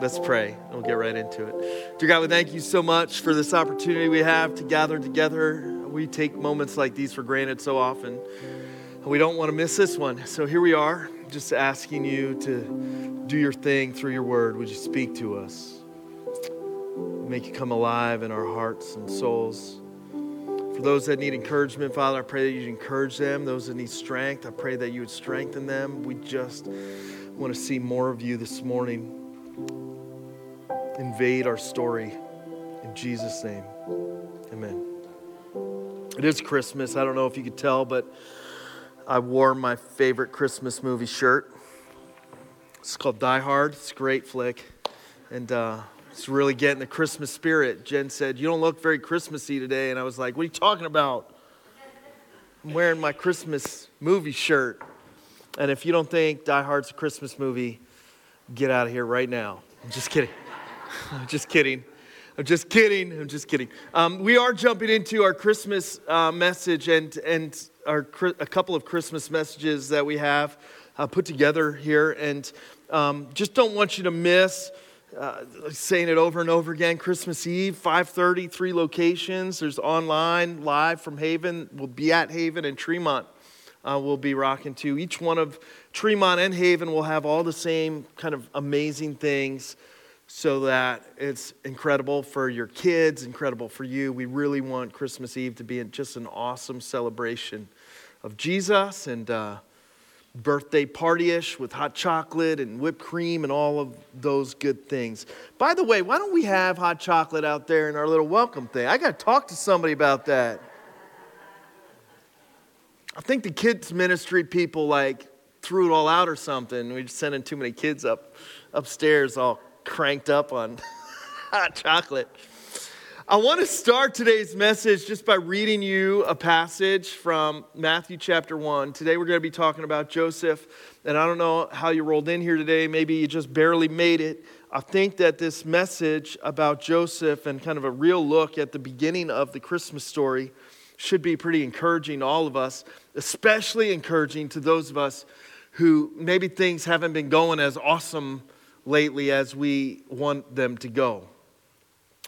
Let's pray we'll get right into it. Dear God, we thank you so much for this opportunity we have to gather together. We take moments like these for granted so often. We don't want to miss this one. So here we are, just asking you to do your thing through your word. Would you speak to us? Make it come alive in our hearts and souls. For those that need encouragement, Father, I pray that you'd encourage them. Those that need strength, I pray that you would strengthen them. We just want to see more of you this morning invade our story. In Jesus' name, amen. It is Christmas. I don't know if you could tell, but I wore my favorite Christmas movie shirt. It's called Die Hard. It's a great flick. And uh, it's really getting the Christmas spirit. Jen said, You don't look very Christmassy today. And I was like, What are you talking about? I'm wearing my Christmas movie shirt. And if you don't think Die Hard's a Christmas movie, get out of here right now. I'm just kidding. I'm just kidding. I'm just kidding. I'm just kidding. Um, we are jumping into our Christmas uh, message and, and our, a couple of Christmas messages that we have uh, put together here. And um, just don't want you to miss uh, saying it over and over again christmas eve 5.30 three locations there's online live from haven we'll be at haven and tremont uh, we'll be rocking to each one of tremont and haven will have all the same kind of amazing things so that it's incredible for your kids, incredible for you. We really want Christmas Eve to be just an awesome celebration of Jesus and uh, birthday partyish with hot chocolate and whipped cream and all of those good things. By the way, why don't we have hot chocolate out there in our little welcome thing? I got to talk to somebody about that. I think the kids ministry people like threw it all out or something. We just sending too many kids up upstairs all cranked up on hot chocolate. I want to start today's message just by reading you a passage from Matthew chapter 1. Today we're going to be talking about Joseph, and I don't know how you rolled in here today. Maybe you just barely made it. I think that this message about Joseph and kind of a real look at the beginning of the Christmas story should be pretty encouraging to all of us, especially encouraging to those of us who maybe things haven't been going as awesome lately as we want them to go.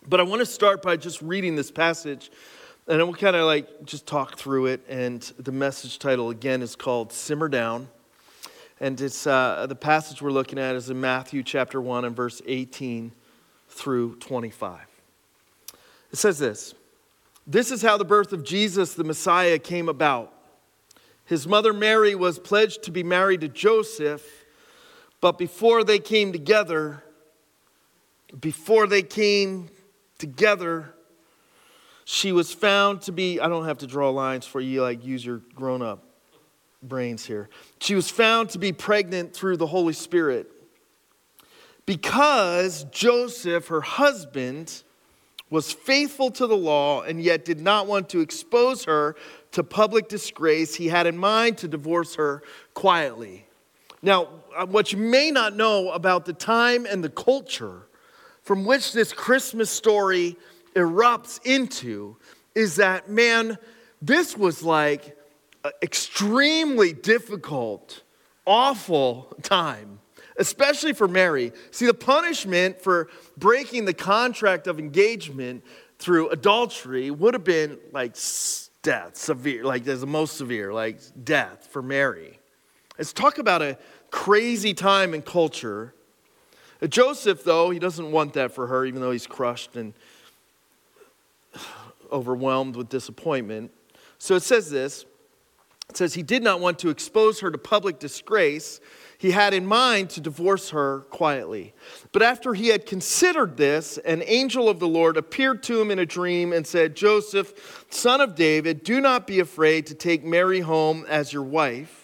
But I want to start by just reading this passage, and then we'll kind of like just talk through it. And the message title again is called Simmer Down. And it's uh, the passage we're looking at is in Matthew chapter 1 and verse 18 through 25. It says this This is how the birth of Jesus, the Messiah, came about. His mother Mary was pledged to be married to Joseph but before they came together, before they came together, she was found to be, I don't have to draw lines for you, like use your grown up brains here. She was found to be pregnant through the Holy Spirit because Joseph, her husband, was faithful to the law and yet did not want to expose her to public disgrace. He had in mind to divorce her quietly. Now, uh, what you may not know about the time and the culture from which this Christmas story erupts into is that, man, this was like an extremely difficult, awful time, especially for Mary. See, the punishment for breaking the contract of engagement through adultery would have been like death, severe, like as the most severe, like death for Mary. Let's talk about a crazy time in culture. Joseph, though, he doesn't want that for her, even though he's crushed and overwhelmed with disappointment. So it says this it says he did not want to expose her to public disgrace. He had in mind to divorce her quietly. But after he had considered this, an angel of the Lord appeared to him in a dream and said, Joseph, son of David, do not be afraid to take Mary home as your wife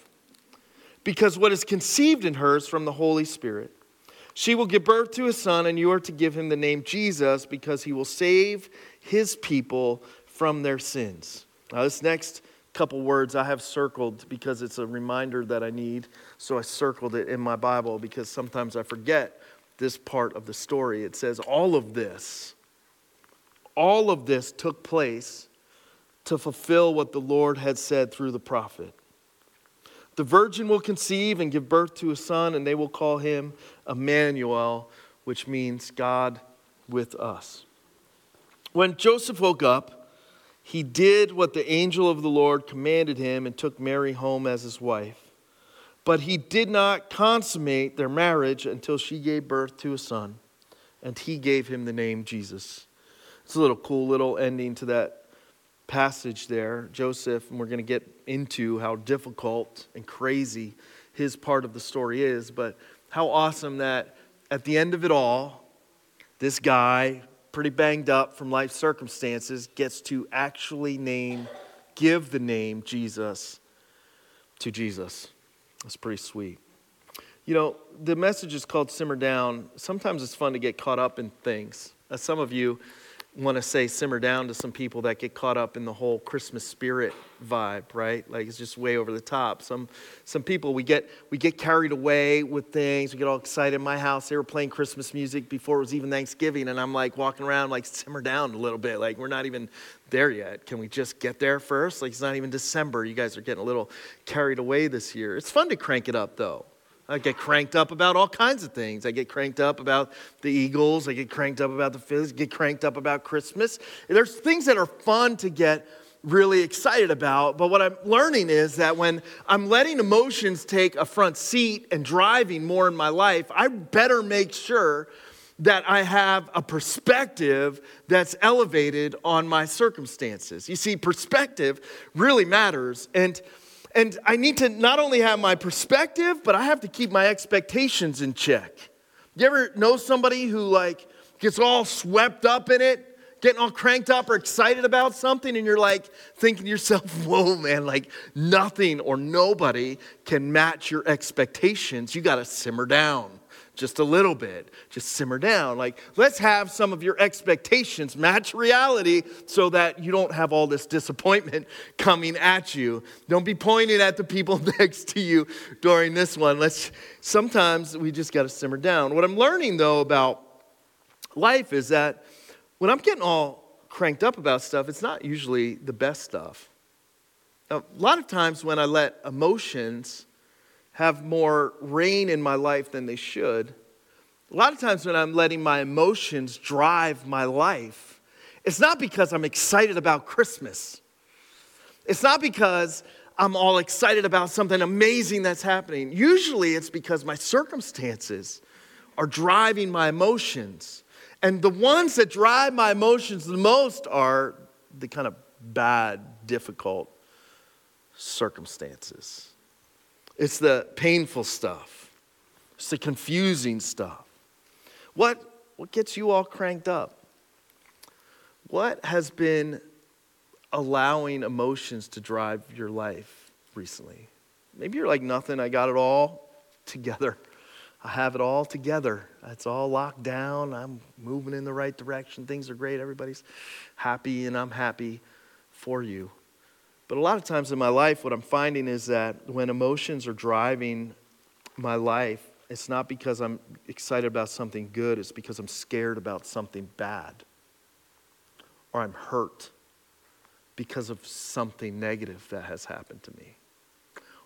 because what is conceived in her is from the Holy Spirit. She will give birth to a son, and you are to give him the name Jesus because he will save his people from their sins. Now, this next couple words I have circled because it's a reminder that I need. So I circled it in my Bible because sometimes I forget this part of the story. It says, All of this, all of this took place to fulfill what the Lord had said through the prophet. The virgin will conceive and give birth to a son, and they will call him Emmanuel, which means God with us. When Joseph woke up, he did what the angel of the Lord commanded him and took Mary home as his wife. But he did not consummate their marriage until she gave birth to a son, and he gave him the name Jesus. It's a little cool little ending to that passage there. Joseph, and we're going to get into how difficult and crazy his part of the story is, but how awesome that at the end of it all, this guy, pretty banged up from life circumstances, gets to actually name, give the name Jesus to Jesus. That's pretty sweet. You know, the message is called Simmer Down. Sometimes it's fun to get caught up in things. As some of you want to say simmer down to some people that get caught up in the whole Christmas spirit vibe, right? Like it's just way over the top. Some some people we get we get carried away with things. We get all excited. In my house, they were playing Christmas music before it was even Thanksgiving, and I'm like walking around like simmer down a little bit. Like we're not even there yet. Can we just get there first? Like it's not even December. You guys are getting a little carried away this year. It's fun to crank it up though. I get cranked up about all kinds of things. I get cranked up about the Eagles. I get cranked up about the Phillies. Get cranked up about Christmas. There's things that are fun to get really excited about. But what I'm learning is that when I'm letting emotions take a front seat and driving more in my life, I better make sure that I have a perspective that's elevated on my circumstances. You see, perspective really matters. And and I need to not only have my perspective, but I have to keep my expectations in check. You ever know somebody who like gets all swept up in it, getting all cranked up or excited about something, and you're like thinking to yourself, whoa, man, like nothing or nobody can match your expectations. You got to simmer down just a little bit. Just simmer down. Like, let's have some of your expectations match reality so that you don't have all this disappointment coming at you. Don't be pointing at the people next to you during this one. Let's sometimes we just got to simmer down. What I'm learning though about life is that when I'm getting all cranked up about stuff, it's not usually the best stuff. A lot of times when I let emotions have more reign in my life than they should. A lot of times when I'm letting my emotions drive my life, it's not because I'm excited about Christmas. It's not because I'm all excited about something amazing that's happening. Usually it's because my circumstances are driving my emotions. And the ones that drive my emotions the most are the kind of bad, difficult circumstances. It's the painful stuff, it's the confusing stuff. What, what gets you all cranked up? What has been allowing emotions to drive your life recently? Maybe you're like, nothing, I got it all together. I have it all together. It's all locked down. I'm moving in the right direction. Things are great. Everybody's happy, and I'm happy for you. But a lot of times in my life, what I'm finding is that when emotions are driving my life, it's not because I'm excited about something good, it's because I'm scared about something bad. Or I'm hurt because of something negative that has happened to me.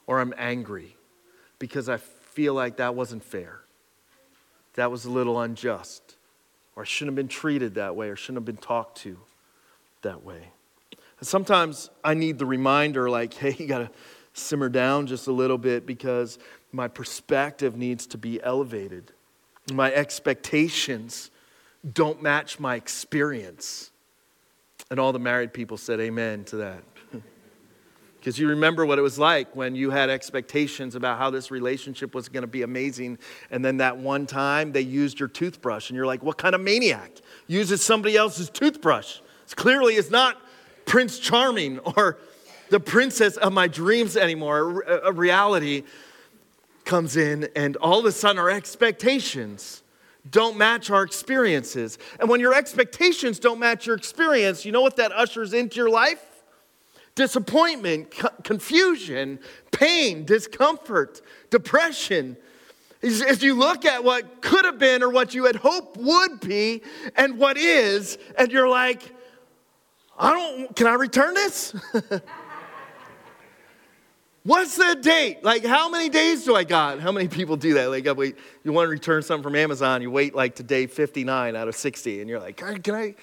Or I'm angry because I feel like that wasn't fair. That was a little unjust. Or I shouldn't have been treated that way or shouldn't have been talked to that way. Sometimes I need the reminder, like, hey, you got to simmer down just a little bit because my perspective needs to be elevated. My expectations don't match my experience. And all the married people said amen to that. Because you remember what it was like when you had expectations about how this relationship was going to be amazing. And then that one time they used your toothbrush, and you're like, what kind of maniac uses somebody else's toothbrush? It's clearly it's not Prince Charming or the princess of my dreams anymore. A, reality comes in, and all of a sudden, our expectations don't match our experiences. And when your expectations don't match your experience, you know what that ushers into your life? Disappointment, co- confusion, pain, discomfort, depression. As you look at what could have been or what you had hoped would be and what is, and you're like, I don't, can I return this? What's the date? Like, how many days do I got? How many people do that? Like, wait, you want to return something from Amazon, you wait like to day 59 out of 60, and you're like, can I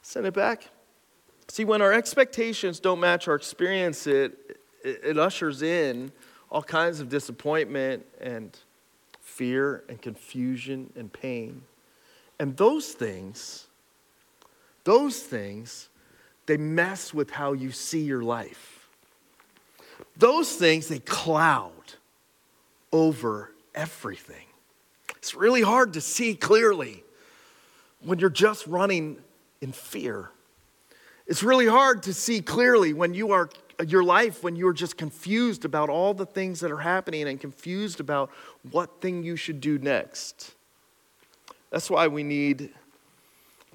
send it back? See, when our expectations don't match our experience, it, it, it ushers in all kinds of disappointment and fear and confusion and pain. And those things, those things, they mess with how you see your life those things, they cloud over everything. It's really hard to see clearly when you're just running in fear. It's really hard to see clearly when you are your life when you're just confused about all the things that are happening and confused about what thing you should do next. That's why we need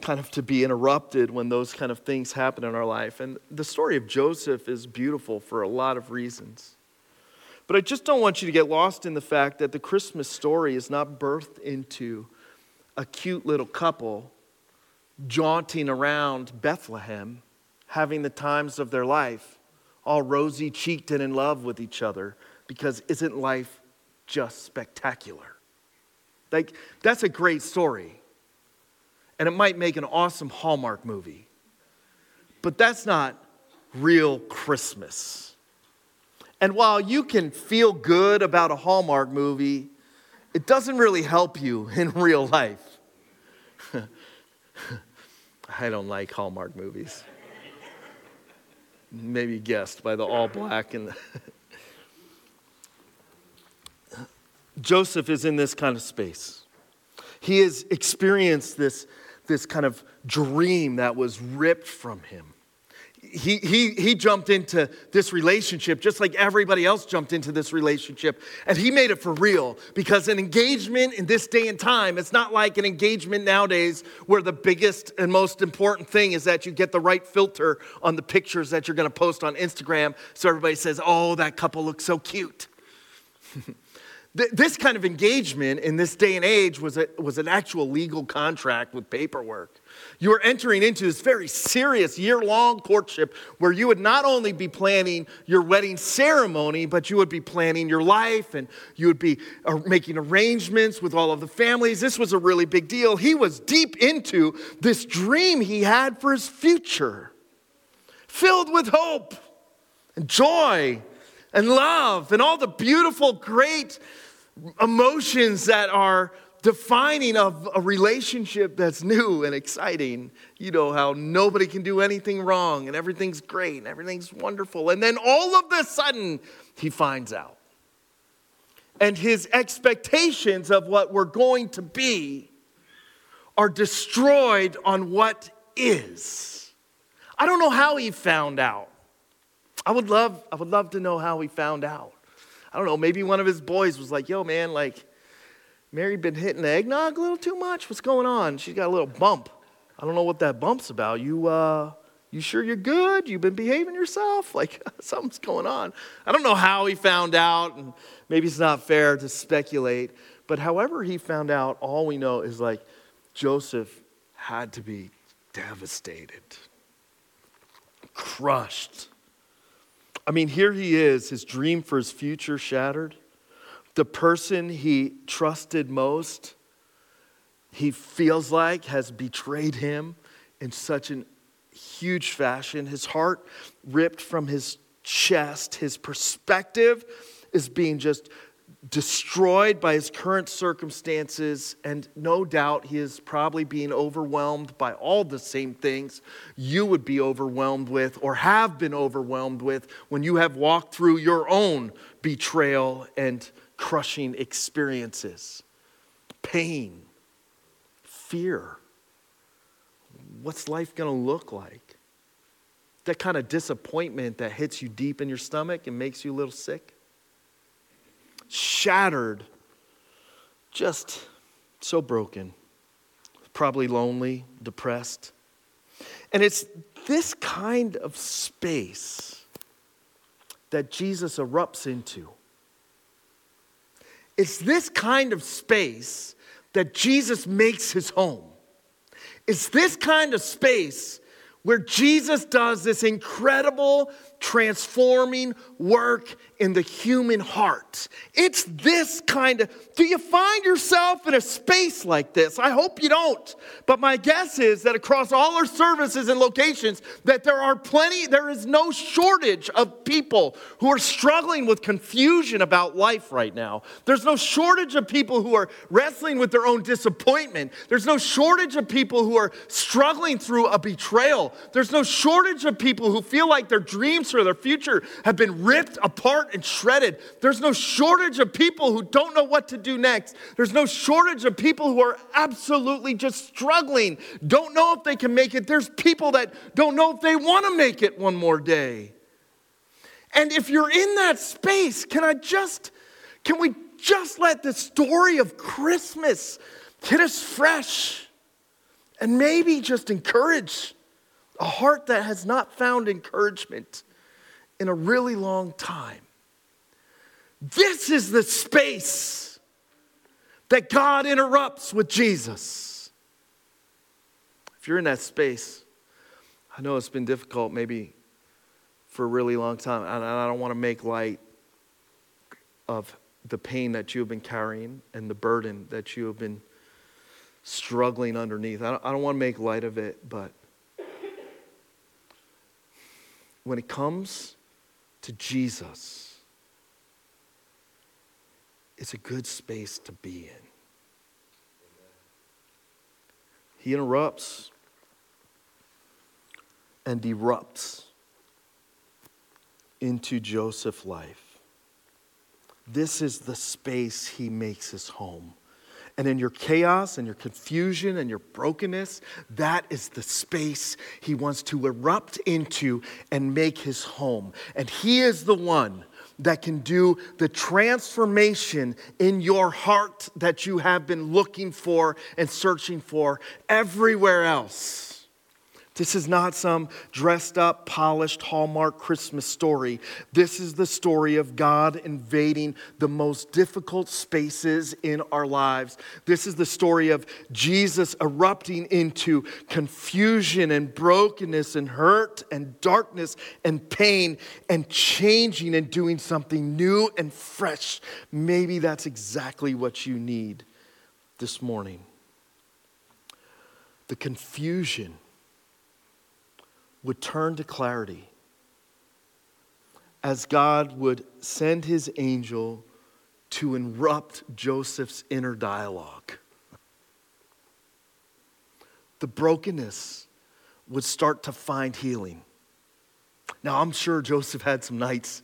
kind of to be interrupted when those kind of things happen in our life. And the story of Joseph is beautiful for a lot of reasons. But I just don't want you to get lost in the fact that the Christmas story is not birthed into a cute little couple jaunting around Bethlehem, having the times of their life, all rosy cheeked and in love with each other, because isn't life just spectacular? Like, that's a great story and it might make an awesome Hallmark movie. But that's not real Christmas. And while you can feel good about a Hallmark movie, it doesn't really help you in real life. I don't like Hallmark movies. Maybe guessed by the all black and Joseph is in this kind of space. He has experienced this this kind of dream that was ripped from him. He, he, he jumped into this relationship just like everybody else jumped into this relationship. And he made it for real because an engagement in this day and time, it's not like an engagement nowadays where the biggest and most important thing is that you get the right filter on the pictures that you're going to post on Instagram so everybody says, oh, that couple looks so cute. This kind of engagement in this day and age was, a, was an actual legal contract with paperwork. You were entering into this very serious year long courtship where you would not only be planning your wedding ceremony, but you would be planning your life and you would be uh, making arrangements with all of the families. This was a really big deal. He was deep into this dream he had for his future, filled with hope and joy and love and all the beautiful, great emotions that are defining of a relationship that's new and exciting. You know how nobody can do anything wrong and everything's great and everything's wonderful. And then all of a sudden, he finds out. And his expectations of what we're going to be are destroyed on what is. I don't know how he found out. I would love, I would love to know how he found out. I don't know, maybe one of his boys was like, yo, man, like, Mary been hitting the eggnog a little too much? What's going on? She's got a little bump. I don't know what that bump's about. You, uh, you sure you're good? You've been behaving yourself? Like, something's going on. I don't know how he found out, and maybe it's not fair to speculate, but however he found out, all we know is like Joseph had to be devastated, crushed. I mean, here he is, his dream for his future shattered. The person he trusted most, he feels like has betrayed him in such a huge fashion. His heart ripped from his chest, his perspective is being just destroyed by his current circumstances, and no doubt he is probably being overwhelmed by all the same things you would be overwhelmed with or have been overwhelmed with when you have walked through your own betrayal and crushing experiences pain, fear. What's life going to look like? That kind of disappointment that hits you deep in your stomach and makes you a little sick shattered, just so broken, probably lonely, depressed. And it's this kind of space that Jesus erupts into. It's this kind of space that Jesus makes his home. It's this kind of space where Jesus does this incredible transforming work in the human heart. It's this kind of. Do you find yourself in a space like this? I hope you don't. But my guess is that across all our services and locations that there are plenty there is no shortage of people who are struggling with confusion about life right now. There's no shortage of people who are wrestling with their own disappointment. There's no shortage of people who are struggling through a betrayal. There's no shortage of people who feel like their dreams for their future have been ripped apart and shredded. There's no shortage of people who don't know what to do next. There's no shortage of people who are absolutely just struggling, don't know if they can make it. There's people that don't know if they want to make it one more day. And if you're in that space, can I just, can we just let the story of Christmas hit us fresh and maybe just encourage a heart that has not found encouragement in a really long time? This is the space that God interrupts with Jesus. If you're in that space, I know it's been difficult maybe for a really long time, and I don't want to make light of the pain that you have been carrying and the burden that you have been struggling underneath. I don't, I don't want to make light of it, but when it comes to Jesus, it's a good space to be in. He interrupts and erupts into Joseph's life. This is the space he makes his home. And in your chaos and your confusion and your brokenness, that is the space he wants to erupt into and make his home. And he is the one that can do the transformation in your heart that you have been looking for and searching for everywhere else. This is not some dressed up, polished Hallmark Christmas story. This is the story of God invading the most difficult spaces in our lives. This is the story of Jesus erupting into confusion and brokenness and hurt and darkness and pain and changing and doing something new and fresh. Maybe that's exactly what you need this morning. The confusion would turn to clarity as God would send his angel to interrupt Joseph's inner dialogue. The brokenness would start to find healing. Now, I'm sure Joseph had some nights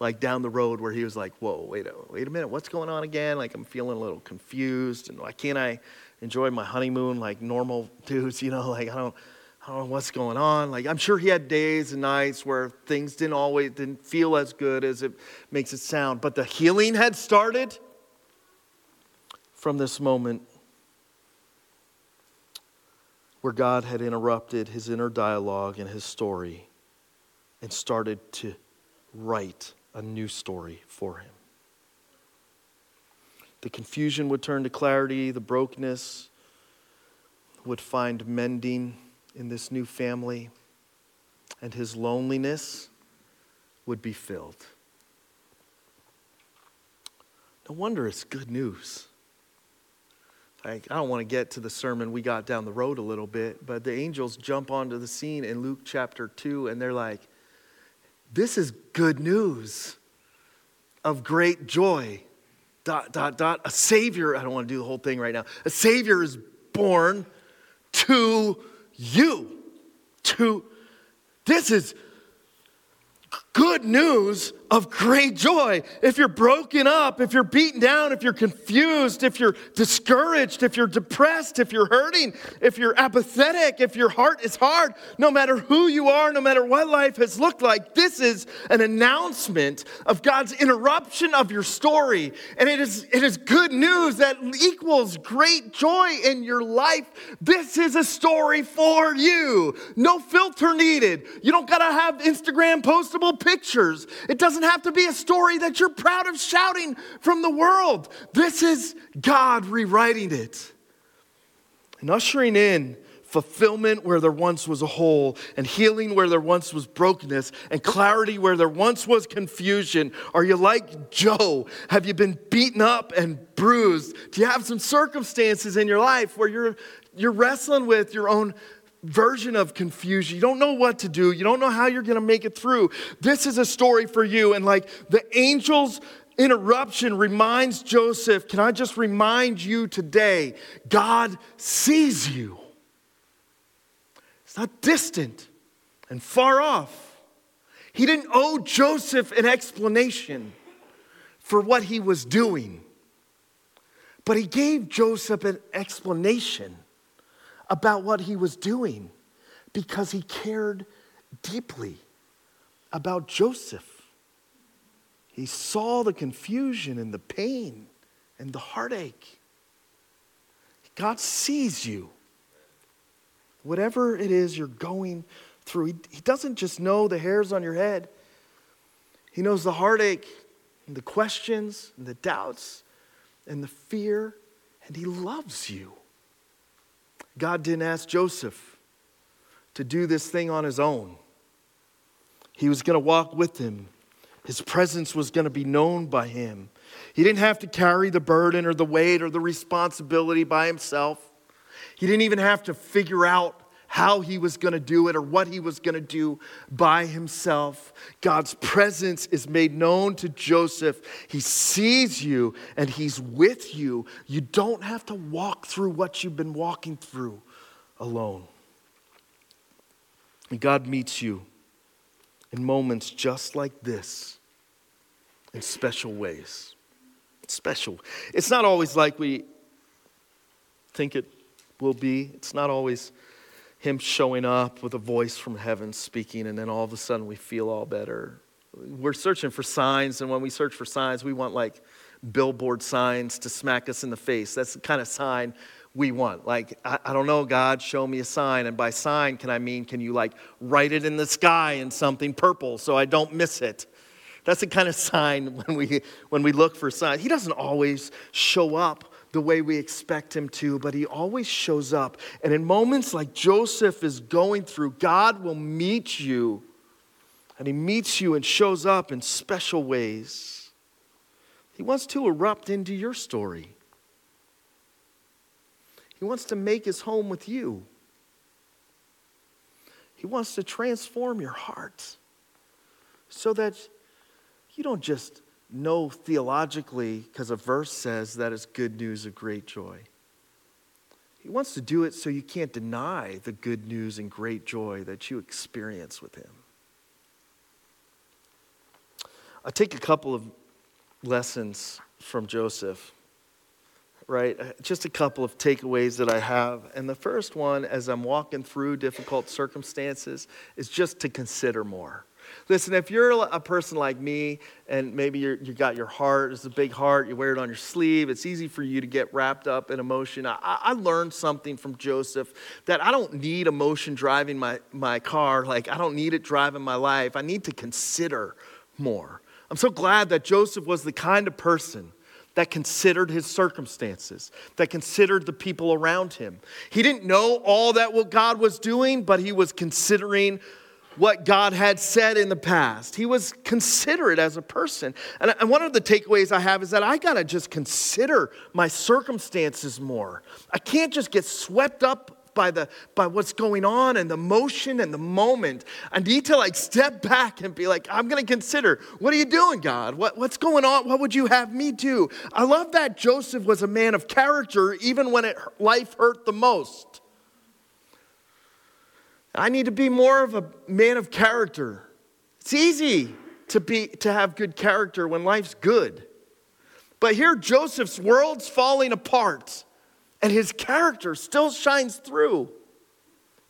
like down the road where he was like, whoa, wait a, wait a minute, what's going on again? Like, I'm feeling a little confused, and why can't I enjoy my honeymoon like normal dudes? You know, like, I don't, I don't know what's going on. Like I'm sure he had days and nights where things didn't always didn't feel as good as it makes it sound. But the healing had started from this moment where God had interrupted his inner dialogue and his story and started to write a new story for him. The confusion would turn to clarity, the brokenness would find mending in this new family, and his loneliness would be filled. No wonder it's good news. I, I don't want to get to the sermon we got down the road a little bit, but the angels jump onto the scene in Luke chapter 2, and they're like, This is good news of great joy. Dot, dot, dot. A Savior, I don't want to do the whole thing right now. A Savior is born to you to this is good news of great joy. If you're broken up, if you're beaten down, if you're confused, if you're discouraged, if you're depressed, if you're hurting, if you're apathetic, if your heart is hard, no matter who you are, no matter what life has looked like, this is an announcement of God's interruption of your story. And it is, it is good news that equals great joy in your life. This is a story for you. No filter needed. You don't got to have Instagram postable pictures. It doesn't doesn't have to be a story that you're proud of shouting from the world. This is God rewriting it and ushering in fulfillment where there once was a hole, and healing where there once was brokenness, and clarity where there once was confusion? Are you like Joe? Have you been beaten up and bruised? Do you have some circumstances in your life where you're, you're wrestling with your own version of confusion. You don't know what to do. You don't know how you're going to make it through. This is a story for you. And like the angel's interruption reminds Joseph, can I just remind you today, God sees you. It's not distant and far off. He didn't owe Joseph an explanation for what he was doing, but he gave Joseph an explanation about what he was doing because he cared deeply about Joseph. He saw the confusion and the pain and the heartache. God sees you. Whatever it is you're going through, he, he doesn't just know the hairs on your head, He knows the heartache and the questions and the doubts and the fear, and He loves you. God didn't ask Joseph to do this thing on his own. He was going to walk with him. His presence was going to be known by him. He didn't have to carry the burden or the weight or the responsibility by himself. He didn't even have to figure out how he was going to do it or what he was going to do by himself. God's presence is made known to Joseph. He sees you and he's with you. You don't have to walk through what you've been walking through alone. And God meets you in moments just like this in special ways. Special. It's not always like we think it will be. It's not always him showing up with a voice from heaven speaking, and then all of a sudden we feel all better. We're searching for signs, and when we search for signs, we want like billboard signs to smack us in the face. That's the kind of sign we want. Like, I, I, don't know, God, show me a sign. And by sign, can I mean, can you like write it in the sky in something purple so I don't miss it? That's the kind of sign when we, when we look for signs. He doesn't always show up the way we expect him to, but he always shows up. And in moments like Joseph is going through, God will meet you, and he meets you and shows up in special ways. He wants to erupt into your story. He wants to make his home with you. He wants to transform your heart so that you don't just know theologically because a verse says that is good news of great joy. He wants to do it so you can't deny the good news and great joy that you experience with Him. I take a couple of lessons from Joseph, right? Just a couple of takeaways that I have. And the first one, as I'm walking through difficult circumstances, is just to consider more. Listen, if you're a person like me and maybe you got your heart, it's a big heart, you wear it on your sleeve, it's easy for you to get wrapped up in emotion. I, I learned something from Joseph that I don't need emotion driving my, my car, like I don't need it driving my life. I need to consider more. I'm so glad that Joseph was the kind of person that considered his circumstances, that considered the people around him. He didn't know all that what God was doing, but he was considering what God had said in the past. He was considerate as a person. And one of the takeaways I have is that I got to just consider my circumstances more. I can't just get swept up by the by what's going on and the motion and the moment. I need to like step back and be like, I'm gonna consider, what are you doing, God? What, what's going on? What would you have me do? I love that Joseph was a man of character even when it, life hurt the most. I need to be more of a man of character. It's easy to, be, to have good character when life's good. But here, Joseph's world's falling apart, and his character still shines through.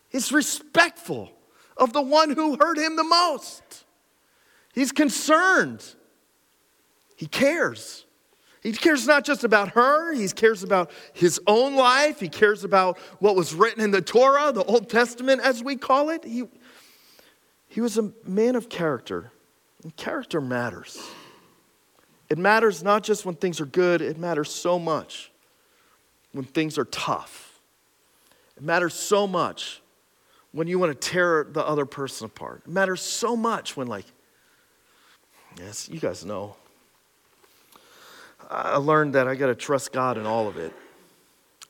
He's respectful of the one who hurt him the most. He's concerned. He cares. He cares not just about her, he cares about his own life. He cares about what was written in the Torah, the Old Testament, as we call it. He, he was a man of character, and character matters. It matters not just when things are good, it matters so much when things are tough. It matters so much when you want to tear the other person apart. It matters so much when, like, yes, you guys know. I learned that I got to trust God in all of it.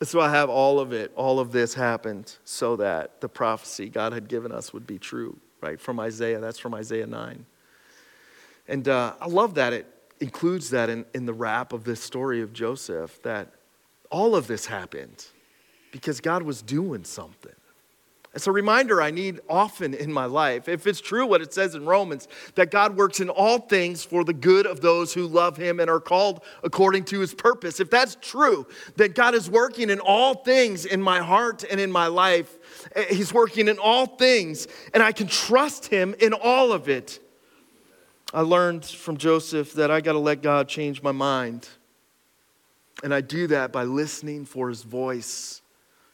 So I have all of it. All of this happened so that the prophecy God had given us would be true, right? From Isaiah. That's from Isaiah 9. And uh, I love that it includes that in, in the wrap of this story of Joseph, that all of this happened because God was doing something. It's a reminder I need often in my life. If it's true what it says in Romans, that God works in all things for the good of those who love him and are called according to his purpose. If that's true, that God is working in all things in my heart and in my life, eh, he's working in all things, and I can trust him in all of it. I learned from Joseph that I got to let God change my mind. And I do that by listening for his voice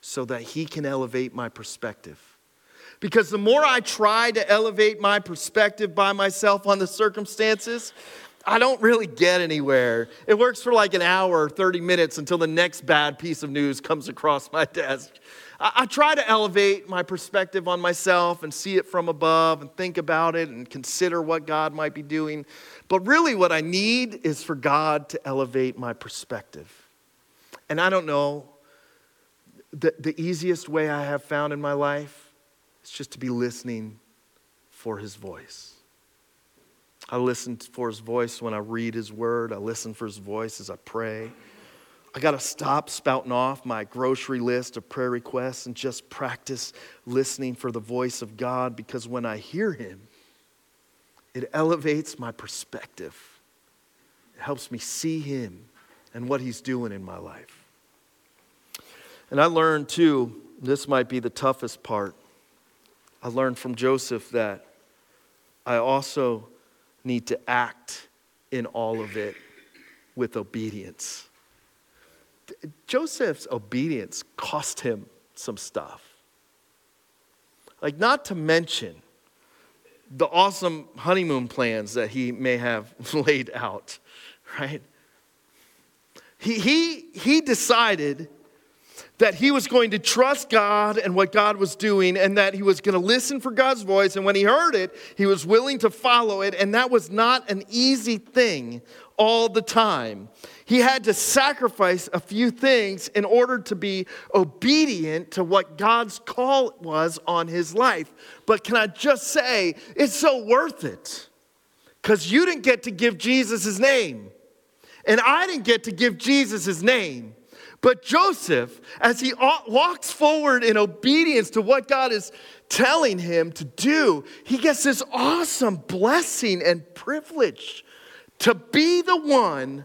so that He can elevate my perspective. Because the more I try to elevate my perspective by myself on the circumstances, I don't really get anywhere. It works for like an hour or 30 minutes until the next bad piece of news comes across my desk. I, I, try to elevate my perspective on myself and see it from above and think about it and consider what God might be doing. But really, what I need is for God to elevate my perspective. And I don't know the, the easiest way I have found in my life is just to be listening for his voice. I listen for his voice when I read his word. I listen for his voice as I pray. I got to stop spouting off my grocery list of prayer requests and just practice listening for the voice of God because when I hear him, it elevates my perspective. It helps me see him and what he's doing in my life. And I learned too, this might be the toughest part. I learned from Joseph that I also need to act in all of it with obedience. Joseph's obedience cost him some stuff. Like, not to mention the awesome honeymoon plans that he may have laid out, right? He, he, he decided that he was going to trust God and what God was doing, and that he was going to listen for God's voice. And when he heard it, he was willing to follow it. And that was not an easy thing all the time. He had to sacrifice a few things in order to be obedient to what God's call was on his life. But can I just say, it's so worth it because you didn't get to give Jesus his name, and I didn't get to give Jesus his name. But Joseph, as he walks forward in obedience to what God is telling him to do, he gets this awesome blessing and privilege to be the one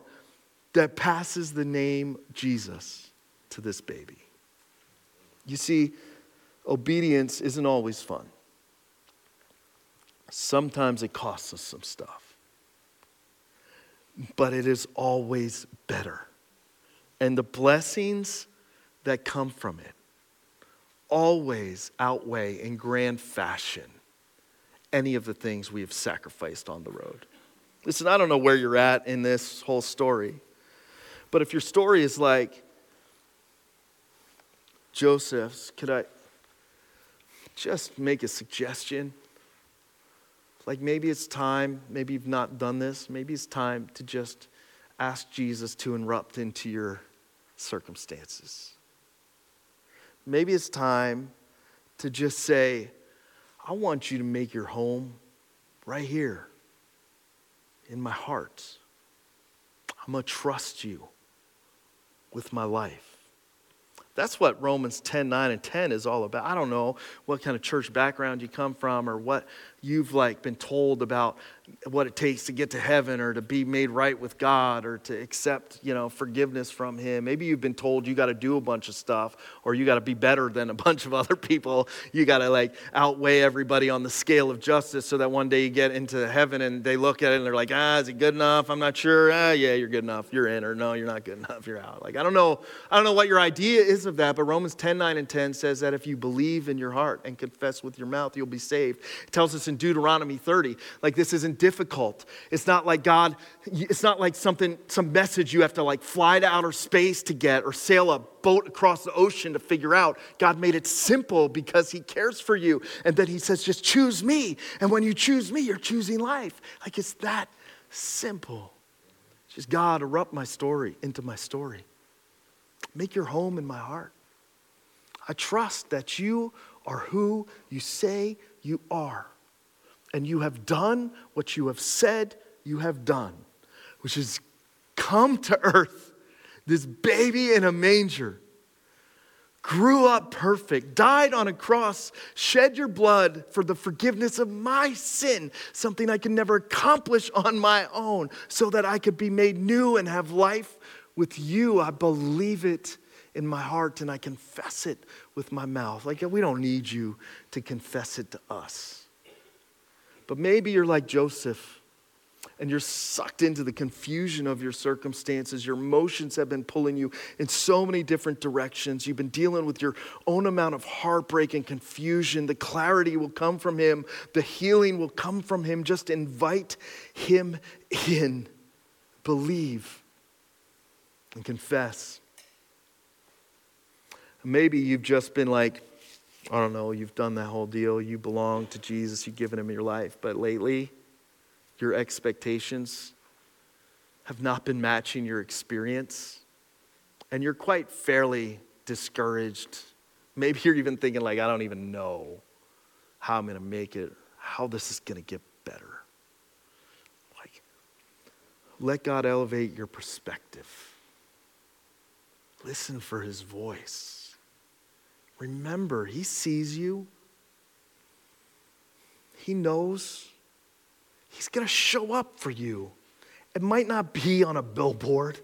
that passes the name Jesus to this baby. You see, obedience isn't always fun. Sometimes it costs us some stuff, but it is always better and the blessings that come from it always outweigh in grand fashion any of the things we have sacrificed on the road. Listen, I don't know where you're at in this whole story, but if your story is like Joseph's, could I just make a suggestion? Like maybe it's time, maybe you've not done this, maybe it's time to just ask Jesus to erupt into your circumstances. Maybe it's time to just say, I want you to make your home right here in my heart. I'm going to trust you with my life. That's what Romans 10, 9, and 10 is all about. I don't know what kind of church background you come from or what you've like been told about what it takes to get to heaven or to be made right with God or to accept, you know, forgiveness from him. Maybe you've been told you got to do a bunch of stuff or you got to be better than a bunch of other people. You got to like outweigh everybody on the scale of justice so that one day you get into heaven and they look at it and they're like, "Ah, is it good enough? I'm not sure." Ah, yeah, you're good enough. You're in or no, you're not good enough. You're out. Like I don't know I don't know what your idea is of that, but Romans 10, 9 and 10 says that if you believe in your heart and confess with your mouth, you'll be saved. It tells us in Deuteronomy 30, like this is in isn't difficult. It's not like God, it's not like something, some message you have to like fly to outer space to get or sail a boat across the ocean to figure out. God made it simple because He cares for you. And then He says, just choose me. And when you choose me, you're choosing life. Like it's that simple. Just God, erupt my story into my story. Make your home in my heart. I trust that you are who you say you are. And you have done what you have said you have done, which is come to earth, this baby in a manger, grew up perfect, died on a cross, shed your blood for the forgiveness of my sin, something I can never accomplish on my own, so that I could be made new and have life with you. I believe it in my heart and I confess it with my mouth. Like, we don't need you to confess it to us. But maybe you're like Joseph and you're sucked into the confusion of your circumstances. Your emotions have been pulling you in so many different directions. You've been dealing with your own amount of heartbreak and confusion. The clarity will come from Him, the healing will come from Him. Just invite Him in. Believe and confess. Maybe you've just been like, I don't know, you've done that whole deal. You belong to Jesus, you've given him your life. But lately, your expectations have not been matching your experience. And you're quite fairly discouraged. Maybe you're even thinking, like, I don't even know how I'm going to make it, how this is going to get better. Like, let God elevate your perspective. Listen for his voice. Remember, He sees you, He knows. He's going to show up for you. It might not be on a billboard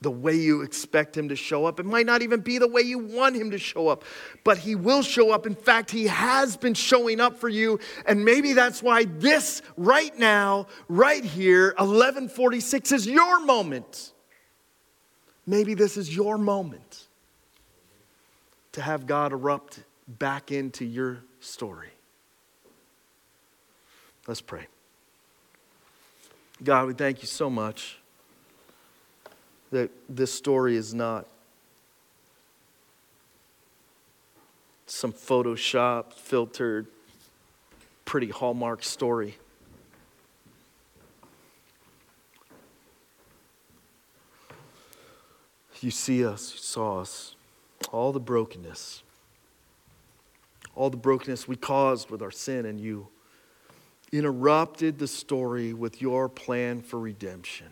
the way you expect him to show up. It might not even be the way you want him to show up, but he will show up. In fact, he has been showing up for you. And maybe that's why this right now, right here, 1146 is your moment. Maybe this is your moment to have God erupt back into your story. Let's pray. God, we thank you so much that this story is not some Photoshop filtered, pretty Hallmark story. You see us, you saw us all the brokenness, all the brokenness we caused with our sin, and you interrupted the story with your plan for redemption,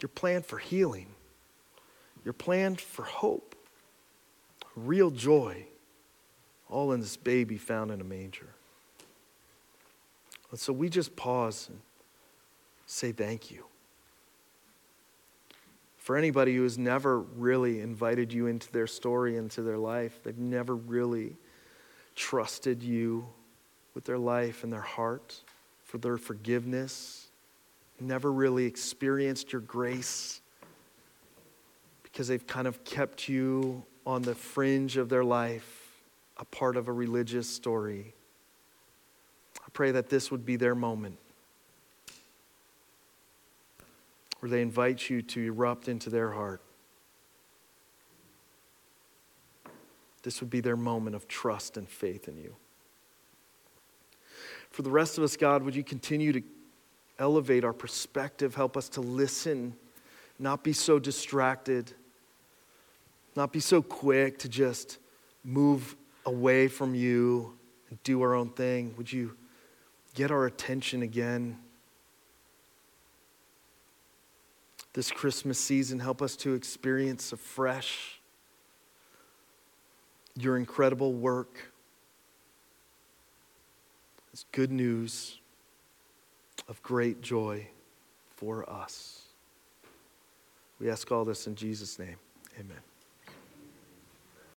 your plan for healing, your plan for hope, real joy, all in this baby found in a manger. And so we just pause and say thank you for anybody who has never really invited you into their story, into their life, they've never really trusted you with their life and their heart for their forgiveness, never really experienced your grace because they've kind of kept you on the fringe of their life, a part of a religious story. I pray that this would be their moment where they invite you to erupt into their heart. This would be their moment of trust and faith in you. For the rest of us, God, would you continue to elevate our perspective, help us to listen, not be so distracted, not be so quick to just move away from you and do our own thing. Would you get our attention again? This Christmas season. Help us to experience afresh your incredible work. It's good news of great joy for us. We ask all this in Jesus' name. Amen.